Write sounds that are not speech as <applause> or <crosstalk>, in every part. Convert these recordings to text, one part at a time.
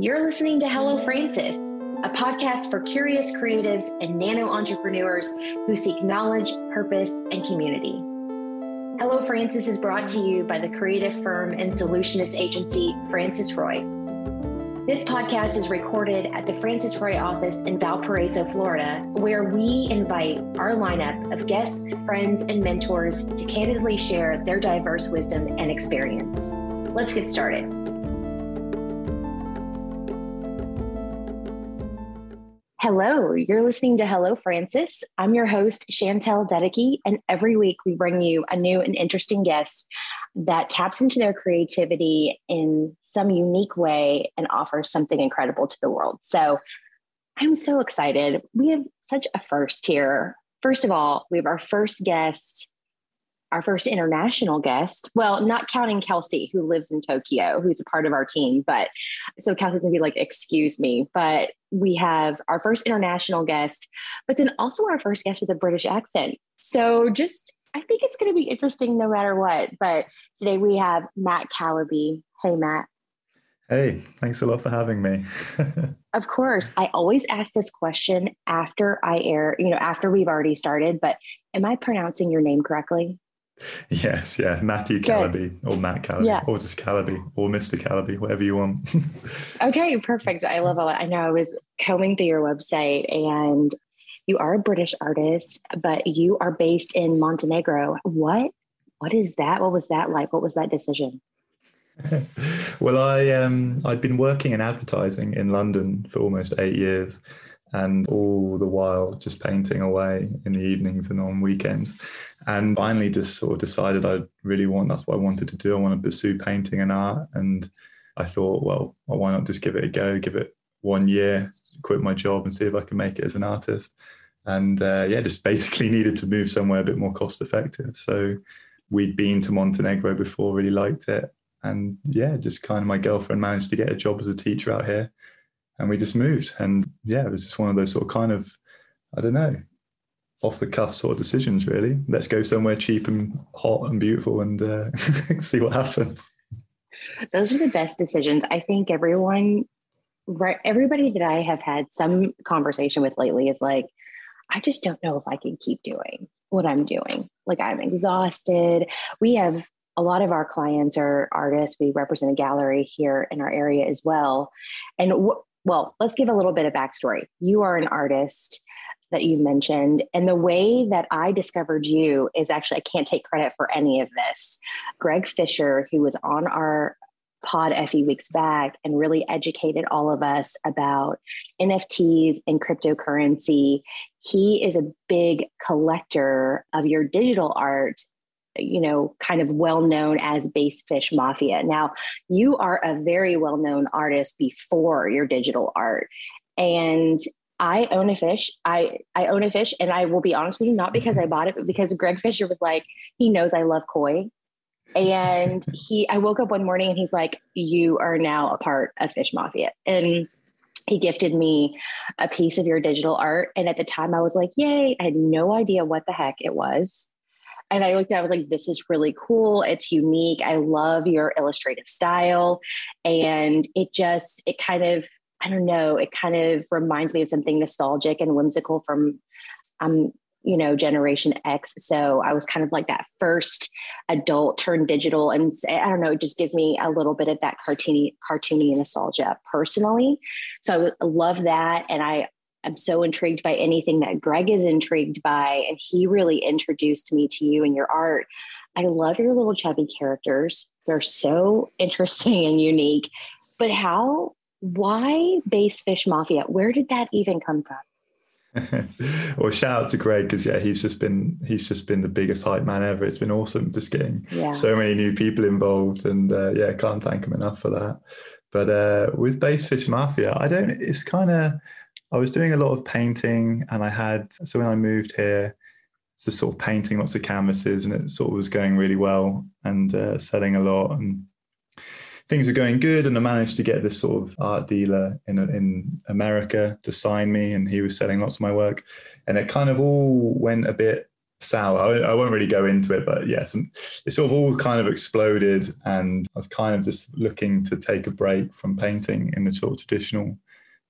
You're listening to Hello Francis, a podcast for curious creatives and nano entrepreneurs who seek knowledge, purpose, and community. Hello Francis is brought to you by the creative firm and solutionist agency Francis Roy. This podcast is recorded at the Francis Roy office in Valparaiso, Florida, where we invite our lineup of guests, friends, and mentors to candidly share their diverse wisdom and experience. Let's get started. Hello, you're listening to Hello Francis. I'm your host, Chantel Dedeke, and every week we bring you a new and interesting guest that taps into their creativity in some unique way and offers something incredible to the world. So I'm so excited. We have such a first here. First of all, we have our first guest our first international guest. Well, not counting Kelsey, who lives in Tokyo, who's a part of our team. But so Kelsey's gonna be like, excuse me. But we have our first international guest, but then also our first guest with a British accent. So just, I think it's gonna be interesting no matter what. But today we have Matt Calaby. Hey, Matt. Hey, thanks a lot for having me. <laughs> of course. I always ask this question after I air, you know, after we've already started, but am I pronouncing your name correctly? <laughs> Yes, yeah, Matthew Calaby or Matt Calaby yeah. or just Calaby or Mr. Calaby, whatever you want. <laughs> okay, perfect. I love it. I know I was combing through your website and you are a British artist, but you are based in Montenegro. What what is that? What was that like? What was that decision? <laughs> well, I um I'd been working in advertising in London for almost eight years and all the while just painting away in the evenings and on weekends. And finally, just sort of decided I really want that's what I wanted to do. I want to pursue painting and art. And I thought, well, why not just give it a go, give it one year, quit my job and see if I can make it as an artist. And uh, yeah, just <laughs> basically needed to move somewhere a bit more cost effective. So we'd been to Montenegro before, really liked it. And yeah, just kind of my girlfriend managed to get a job as a teacher out here and we just moved. And yeah, it was just one of those sort of kind of, I don't know, off the cuff sort of decisions, really. Let's go somewhere cheap and hot and beautiful and uh, <laughs> see what happens. Those are the best decisions. I think everyone, right, everybody that I have had some conversation with lately is like, I just don't know if I can keep doing what I'm doing. Like I'm exhausted. We have a lot of our clients are artists. We represent a gallery here in our area as well. And well, let's give a little bit of backstory. You are an artist that you mentioned. And the way that I discovered you is actually, I can't take credit for any of this. Greg Fisher, who was on our pod a few weeks back and really educated all of us about NFTs and cryptocurrency. He is a big collector of your digital art you know, kind of well known as Based Fish Mafia. Now, you are a very well known artist before your digital art. And I own a fish. I, I own a fish, and I will be honest with you, not because I bought it, but because Greg Fisher was like, he knows I love koi. And he, I woke up one morning and he's like, You are now a part of Fish Mafia. And he gifted me a piece of your digital art. And at the time, I was like, Yay. I had no idea what the heck it was and I looked at it, I was like, this is really cool. It's unique. I love your illustrative style. And it just, it kind of, I don't know, it kind of reminds me of something nostalgic and whimsical from um, you know, Generation X. So I was kind of like that first adult turned digital. And I don't know, it just gives me a little bit of that cartoony, cartoony nostalgia personally. So I love that. And I I'm so intrigued by anything that Greg is intrigued by. And he really introduced me to you and your art. I love your little chubby characters. They're so <laughs> interesting and unique. But how, why Based Fish Mafia? Where did that even come from? <laughs> well, shout out to Greg because yeah, he's just been he's just been the biggest hype man ever. It's been awesome just getting yeah. so many new people involved, and uh, yeah, can't thank him enough for that. But uh, with Based Fish Mafia, I don't. It's kind of I was doing a lot of painting, and I had so when I moved here, just sort of painting lots of canvases, and it sort of was going really well and uh, selling a lot, and things were going good. And I managed to get this sort of art dealer in in America to sign me, and he was selling lots of my work, and it kind of all went a bit sour. I, won't really go into it, but yeah, it sort of all kind of exploded, and I was kind of just looking to take a break from painting in the sort of traditional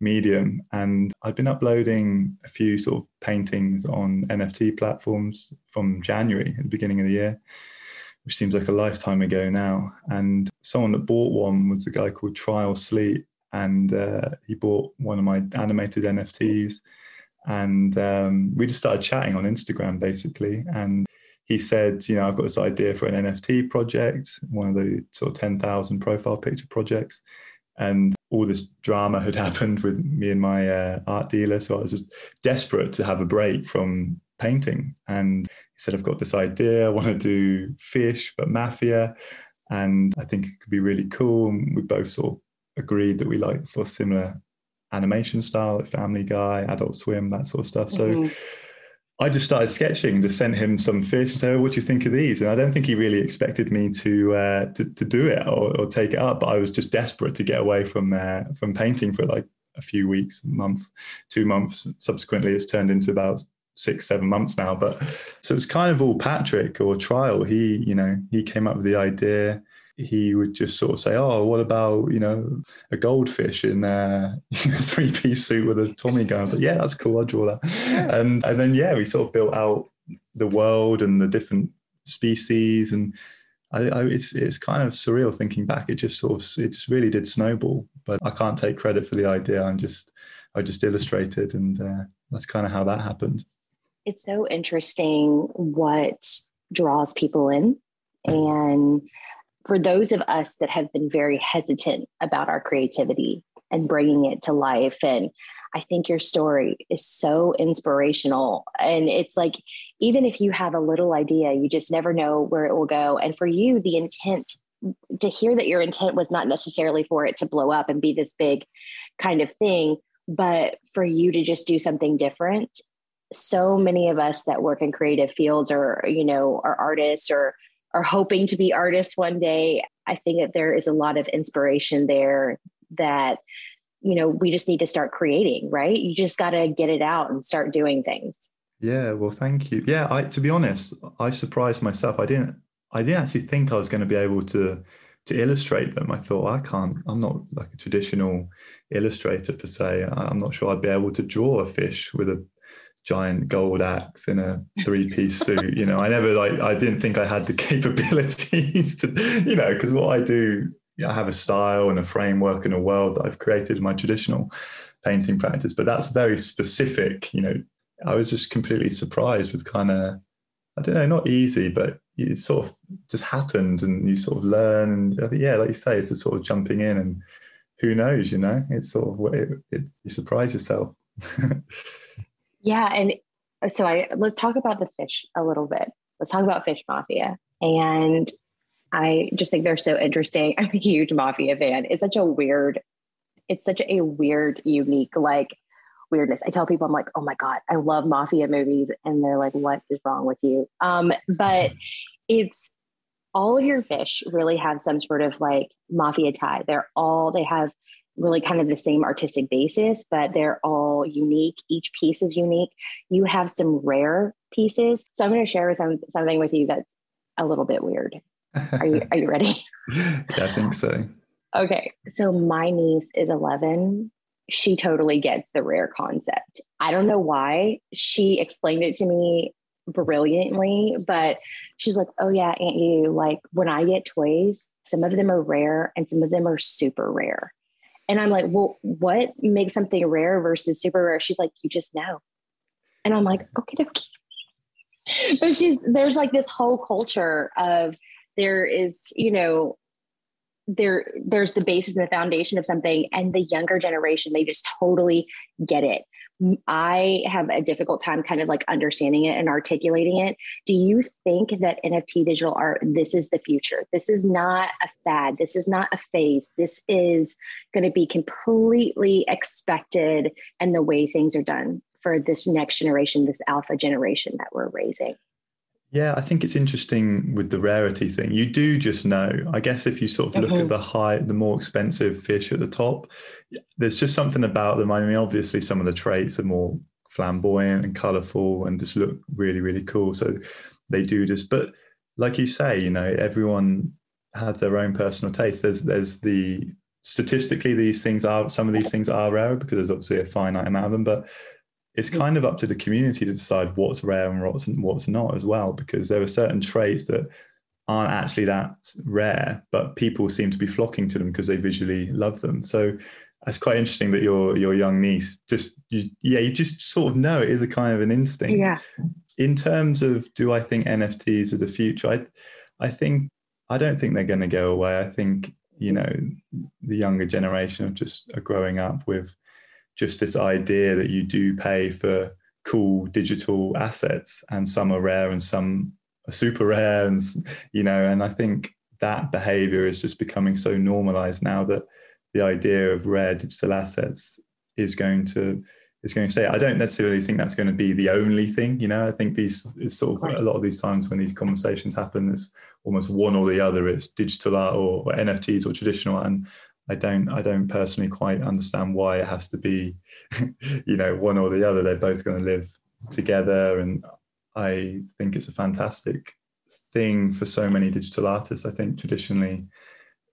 medium. And I'd been uploading a few sort of paintings on NFT platforms from January at the beginning of the year, which seems like a lifetime ago now. And someone that bought one was a guy called Trial Sleep, and uh, he bought one of my animated NFTs and um, we just started chatting on Instagram basically. And he said, you know, I've got this idea for an NFT project, one of the sort of 10,000 profile picture projects. And all this drama had <laughs> happened with me and my uh, art dealer. So I was just desperate to have a break from painting. And he said, I've got this idea. I want to do fish, but mafia. And I think it could be really cool. And we both sort of agreed that we like sort of similar animation style, like Family Guy, Adult Swim, that sort of stuff. So mm-hmm. I just started sketching and just sent him some fish and said, oh, what do you think of these? And I don't think he really expected me to uh, to, to, do it or, or, take it up, but I was just desperate to get away from uh, from painting for like a few weeks, a month, two months. Subsequently, it's turned into about six, seven months now. But so it's kind of all Patrick or Trial. He, you know, he came up with the idea he would just sort of say, "Oh, what about you know a goldfish in a <laughs> three piece suit with a Tommy gun?" I was like, "Yeah, that's cool. I'll draw that." And and then yeah, we sort of built out the world and the different species, and I, I, it's it's kind of surreal thinking back. It just sort of it just really did snowball. But I can't take credit for the idea. I'm just I just illustrated, and uh, that's kind of how that happened. It's so interesting what draws people in and for those of us that have been very hesitant about our creativity and bringing it to life and I think your story is so inspirational. And it's like, even if you have a little idea, you just never know where it will go. And for you, the intent to hear that your intent was not necessarily for it to blow up and be this big kind of thing, but for you to just do something different. So many of us that work in creative fields or, you know, are artists or are hoping to be artists one day. I think that there is a lot of inspiration there that, you know, we just need to start creating, right? You just got to get it out and start doing things. Yeah, well, thank you. Yeah, I to be honest, I surprised myself. I didn't I didn't actually think I was going to be able to to illustrate them. I thought I can't. I'm not like a traditional illustrator per se. I'm not sure I'd be able to draw a fish with a giant gold axe in a three-piece suit you know? I never like i didn't think i had the <laughs> capabilities to you know because what i do i have a style and a framework and a world that i've created in my traditional painting practice but that's very specific you know? I was just completely surprised with kind of i don't know not easy but it sort of just happened and you sort of learn and uh, yeah like you say it's a sort of jumping in and who knows you know? It's sort of it, it you surprise yourself <laughs> Yeah, and uh, so I let's talk about the fish a little bit. Let's talk about Fish Mafia. And I just think they're so interesting. <laughs> I'm a huge Mafia fan. It's such a weird, it's such a weird, unique, like weirdness. I tell people, I'm like, oh my God, I love Mafia movies. And they're like, what is wrong with you? Um, but it's all of your fish really have some sort of like mafia tie. They're all, they have really kind of the same artistic basis, but they're all unique. Each piece is unique. You have some rare pieces. So I'm going to share some, something with you that's a little bit weird. Are you are you ready? <laughs> <laughs> yeah, I think so. Okay. So my niece is 11. She totally gets the rare concept. I don't know why. She explained it to me brilliantly, but she's like, "Oh yeah, Aunt you like when I get toys, some of them are rare and some of them are super rare." And I'm like, well, what makes something rare versus super rare? She's like, you just know. And I'm like, okay, okay. <laughs> But she's there's like this whole culture of there is, you know, there there's the basis and the foundation of something, and the younger generation, they just totally get it. I have a difficult time kind of like understanding it and articulating it. Do you think that NFT digital art, this is the future? This is not a fad. This is not a phase. This is going to be completely expected and the way things are done for this next generation, this alpha generation that we're raising. Yeah, I think it's interesting with the rarity thing. You do just know. I guess if you sort of look mm-hmm. at the high, the more expensive fish at the top, there's just something about them. I mean, obviously, some of the traits are more flamboyant and colorful and just look really, really cool. So they do just, but like you say, you know, everyone has their own personal taste. There's, there's the, statistically, these things are, some of these things are rare because there's obviously a finite amount of them, but it's kind of up to the community to decide what's rare and what's, what's not as well, because there are certain traits that aren't actually that rare, but people seem to be flocking to them because they visually love them. So it's quite interesting that your your young niece just you, yeah you just sort of know it is a kind of an instinct. Yeah. In terms of do I think NFTs are the future? I I think I don't think they're going to go away. I think you know the younger generation of just are growing up with just this idea that you do pay for cool digital assets and some are rare and some are super rare and you know and i think that behavior is just becoming so normalized now that the idea of rare digital assets is going to is going to stay. I don't necessarily think that's going to be the only thing. You know, I think these is sort of, of a lot of these times when these conversations happen, it's almost one or the other. It's digital art or, or NFTs or traditional art. And I don't I don't personally quite understand why it has to be, <laughs> you know, one or the other. They're both going to live together, and I think it's a fantastic thing for so many digital artists. I think traditionally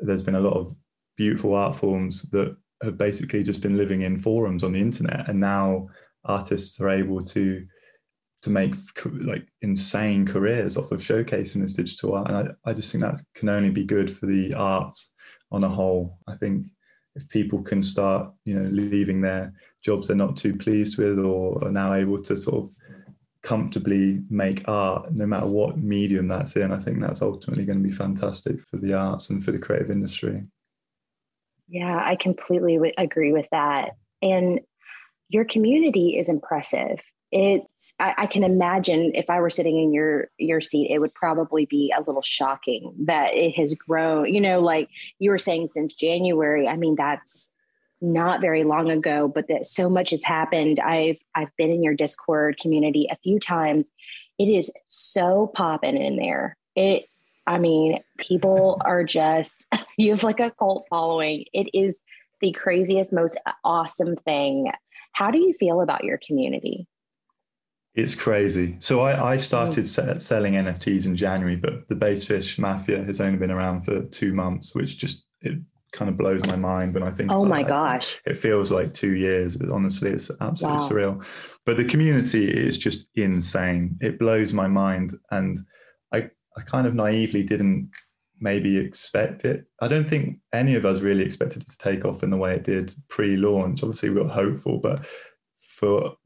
there's been a lot of beautiful art forms that have basically just been living in forums on the internet and now artists are able to to make like insane careers off of showcasing this digital art and I, I just think that can only be good for the arts on a mm. whole i think if people can start you know leaving their jobs they're not too pleased with or are now able to sort of comfortably make art no matter what medium that's in i think that's ultimately going to be fantastic for the arts and for the creative industry yeah, I completely w- agree with that. And your community is impressive. It's I, I, can imagine if I were sitting in your your seat, it would probably be a little shocking that it has grown. You know, like you were saying since January. I mean, that's not very long ago, but that so much has happened. I've I've been in your Discord community a few times. It is so popping in there. It I mean, people are just, <laughs> you have like a cult following. It is the craziest, most awesome thing. How do you feel about your community? It's crazy. So I, I started mm. selling NFTs in January, but the Based Fish Mafia has only been around for two months, which just it kind of blows my mind when I think. Oh my gosh! It feels like two years. Honestly, it's absolutely wow. surreal. But the community is just insane. It blows my mind, and I I kind of naively didn't maybe expect it. I don't think any of us really expected it to take off in the way it did pre-launch. Obviously, we were hopeful, but for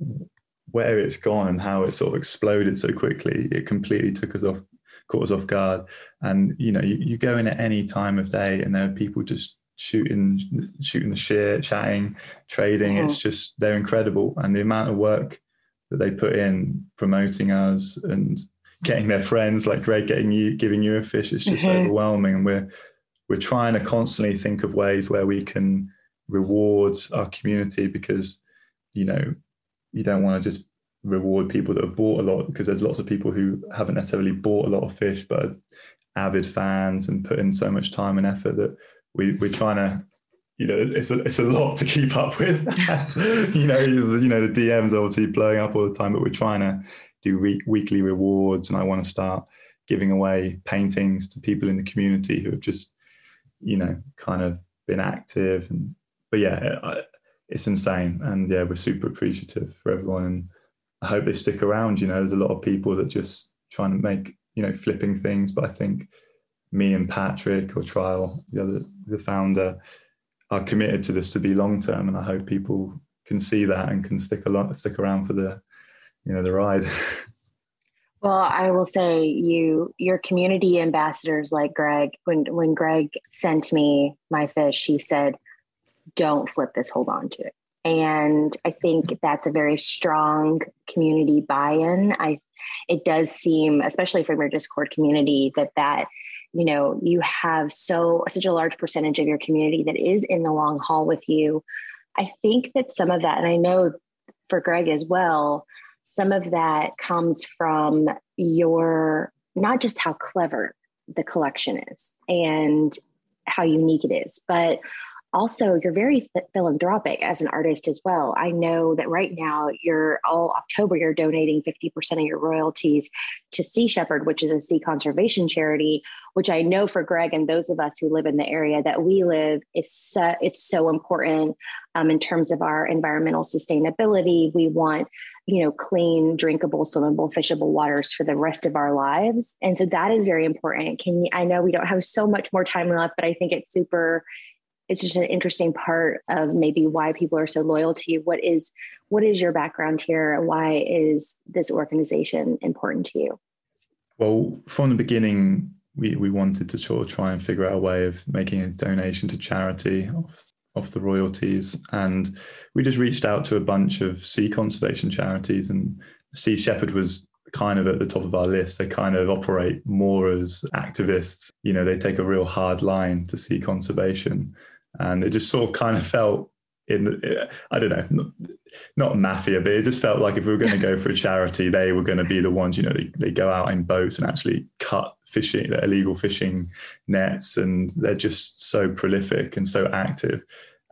where it's gone and how it sort of exploded so quickly, it completely took us off, caught us off guard. And you know, you, you go in at any time of day, and there are people just shooting, shooting the shit, chatting, trading. It's just they're incredible, and the amount of work that they put in promoting us and getting their friends like Greg getting you giving you a fish is just mm-hmm. overwhelming and we're we're trying to constantly think of ways where we can reward our community because you know you don't want to just reward people that have bought a lot because there's lots of people who haven't necessarily bought a lot of fish but are avid fans and put in so much time and effort that we, we're trying to you know it's a, it's a lot to keep up with <laughs> you know you know the dms obviously blowing up all the time but we're trying to do re- weekly rewards and I want to start giving away paintings to people in the community who have just, you know, kind of been active. And but yeah, I, it's insane. And yeah, we're super appreciative for everyone, and I hope they stick around. You know, there's a lot of people that just trying to make you know flipping things, but I think me and Patrick or Trial, the other the founder, are committed to this to be long term, and I hope people can see that and can stick a lot stick around for the you know the ride. <laughs> Well, I will say you your community ambassadors like Greg. When when Greg sent me my fish, he said, "Don't flip this. Hold on to it." And I think that's a very strong community buy-in. I it does seem, especially from your Discord community, that that you know you have so such a large percentage of your community that is in the long haul with you. I think that some of that, and I know for Greg as well, some of that comes from your not just how clever the collection is and how unique it is, but also you're very philanthropic as an artist as well. I know that right now you're all October you're donating 50% of your royalties to Sea Shepherd, which is a sea conservation charity, which I know for Greg and those of us who live in the area that we live is so, it's so important um, in terms of our environmental sustainability. We want you know clean drinkable swimmable fishable waters for the rest of our lives and so that is very important can you i know we don't have so much more time left but i think it's super it's just an interesting part of maybe why people are so loyal to you. What is what is your background here? And why is this organization important to you? Well from the beginning we, we wanted to sort of try and figure out a way of making a donation to charity off, off the royalties. And we just reached out to a bunch of sea conservation charities and sea shepherd was kind of at the top of our list. They kind of operate more as activists. You know, they take a real hard line to sea conservation and it just sort of kind of felt in I don't know, not, mafia, but it just felt like if we were going to go for a charity, they were going to be the ones. You know, they, they go out in boats and actually cut fishing, illegal fishing nets, and they're just so prolific and so active.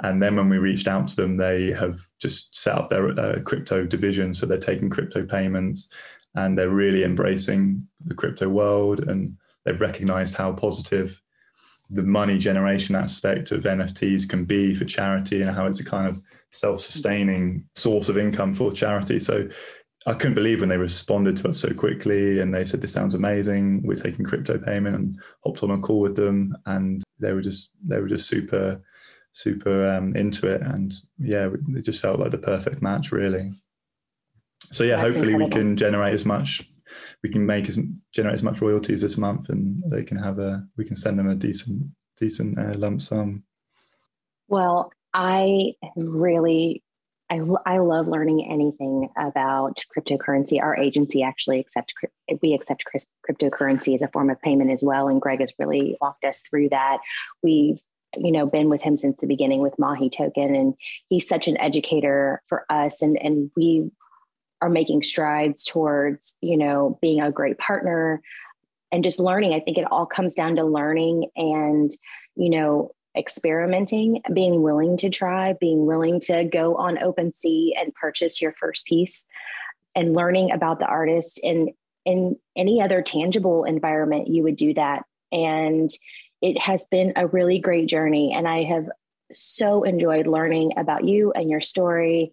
And then when we reached out to them, they have just set up their uh, crypto division, so they're taking crypto payments, and they're really embracing the crypto world, and they've recognized how positive the money generation aspect of NFTs can be for charity and how it's a kind of self-sustaining source of income for charity. So I couldn't believe when they responded to us so quickly and they said, This sounds amazing. We're taking crypto payment and hopped on a call with them. And they were just they were just super, super um, into it. And yeah, it just felt like the perfect match, really. So yeah, That's hopefully incredible. we can generate as much we can make as generate as much royalties this month, and they can have a we can send them a decent decent uh, lump sum. Well, I really I, I love learning anything about cryptocurrency. Our agency actually accept we accept cryptocurrency as a form of payment as well, and Greg has really walked us through that. We've you know been with him since the beginning with Mahi Token, and he's such an educator for us, and and we are making strides towards you know being a great partner and just learning. I think it all comes down to learning and you know experimenting being willing to try being willing to go on OpenSea and purchase your first piece and learning about the artist in in any other tangible environment you would do that. And it has been a really great journey and i have so enjoyed learning about you and your story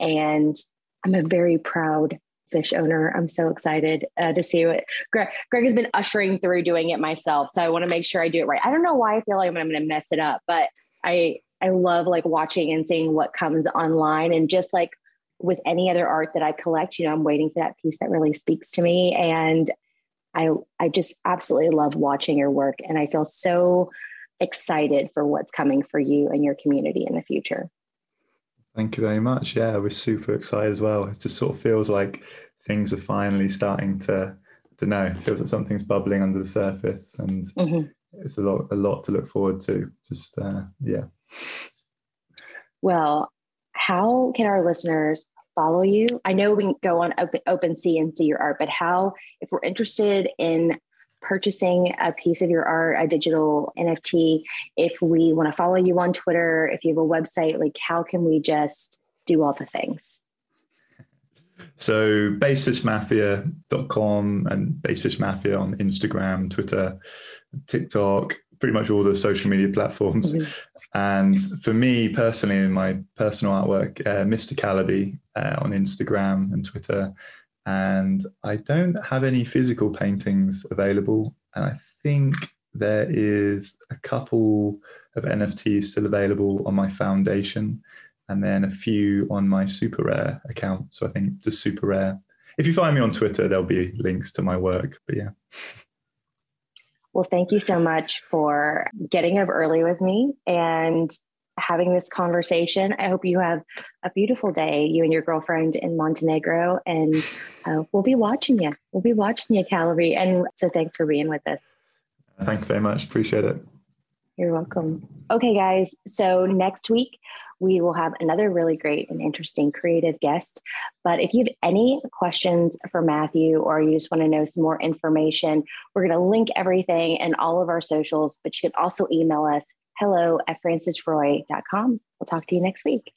and I'm a very proud fish owner. I'm so excited uh, to see what Greg, Greg has been ushering through doing it myself. So I want to make sure I do it right. I don't know why I feel like I'm going to mess it up, but I I love like watching and seeing what comes online and just like with any other art that I collect, you know, I'm waiting for that piece that really speaks to me and I I just absolutely love watching your work and I feel so excited for what's coming for you and your community in the future. Thank you very much. Yeah, we're super excited as well. It just sort of feels like things are finally starting to, to know. It feels like something's bubbling under the surface, and mm-hmm. it's a lot, a lot to look forward to. Just uh, yeah. Well, how can our listeners follow you? I know we can go on Open OpenSea and see your art, but how, if we're interested in purchasing a piece of your art, a digital NFT, if we want to follow you on Twitter, if you have a website, like how can we just do all the things? So basedfishmafia.com and basedfishmafia on Instagram, Twitter, TikTok, pretty much all the social media platforms. Mm-hmm. And for me personally, in my personal artwork, uh, Mr. Calaby uh, on Instagram and Twitter, and I don't have any physical paintings available. And I think there is a couple of NFTs still available on my foundation, and then a few on my super rare account. So I think the super rare. If you find me on Twitter, there'll be links to my work. But yeah. Well, thank you so much for getting up early with me and having this conversation. I hope you have a beautiful day, you and your girlfriend in Montenegro, and uh, we'll be watching you. We'll be watching you, Calaby. And so thanks for being with us. Thanks very much. Appreciate it. You're welcome. Okay, guys. So next week, we will have another really great and interesting creative guest. But if you have any questions for Matthew or you just want to know some more information, we're going to link everything and all of our socials, but you can also email us hello at francisroy.com. We'll talk to you next week.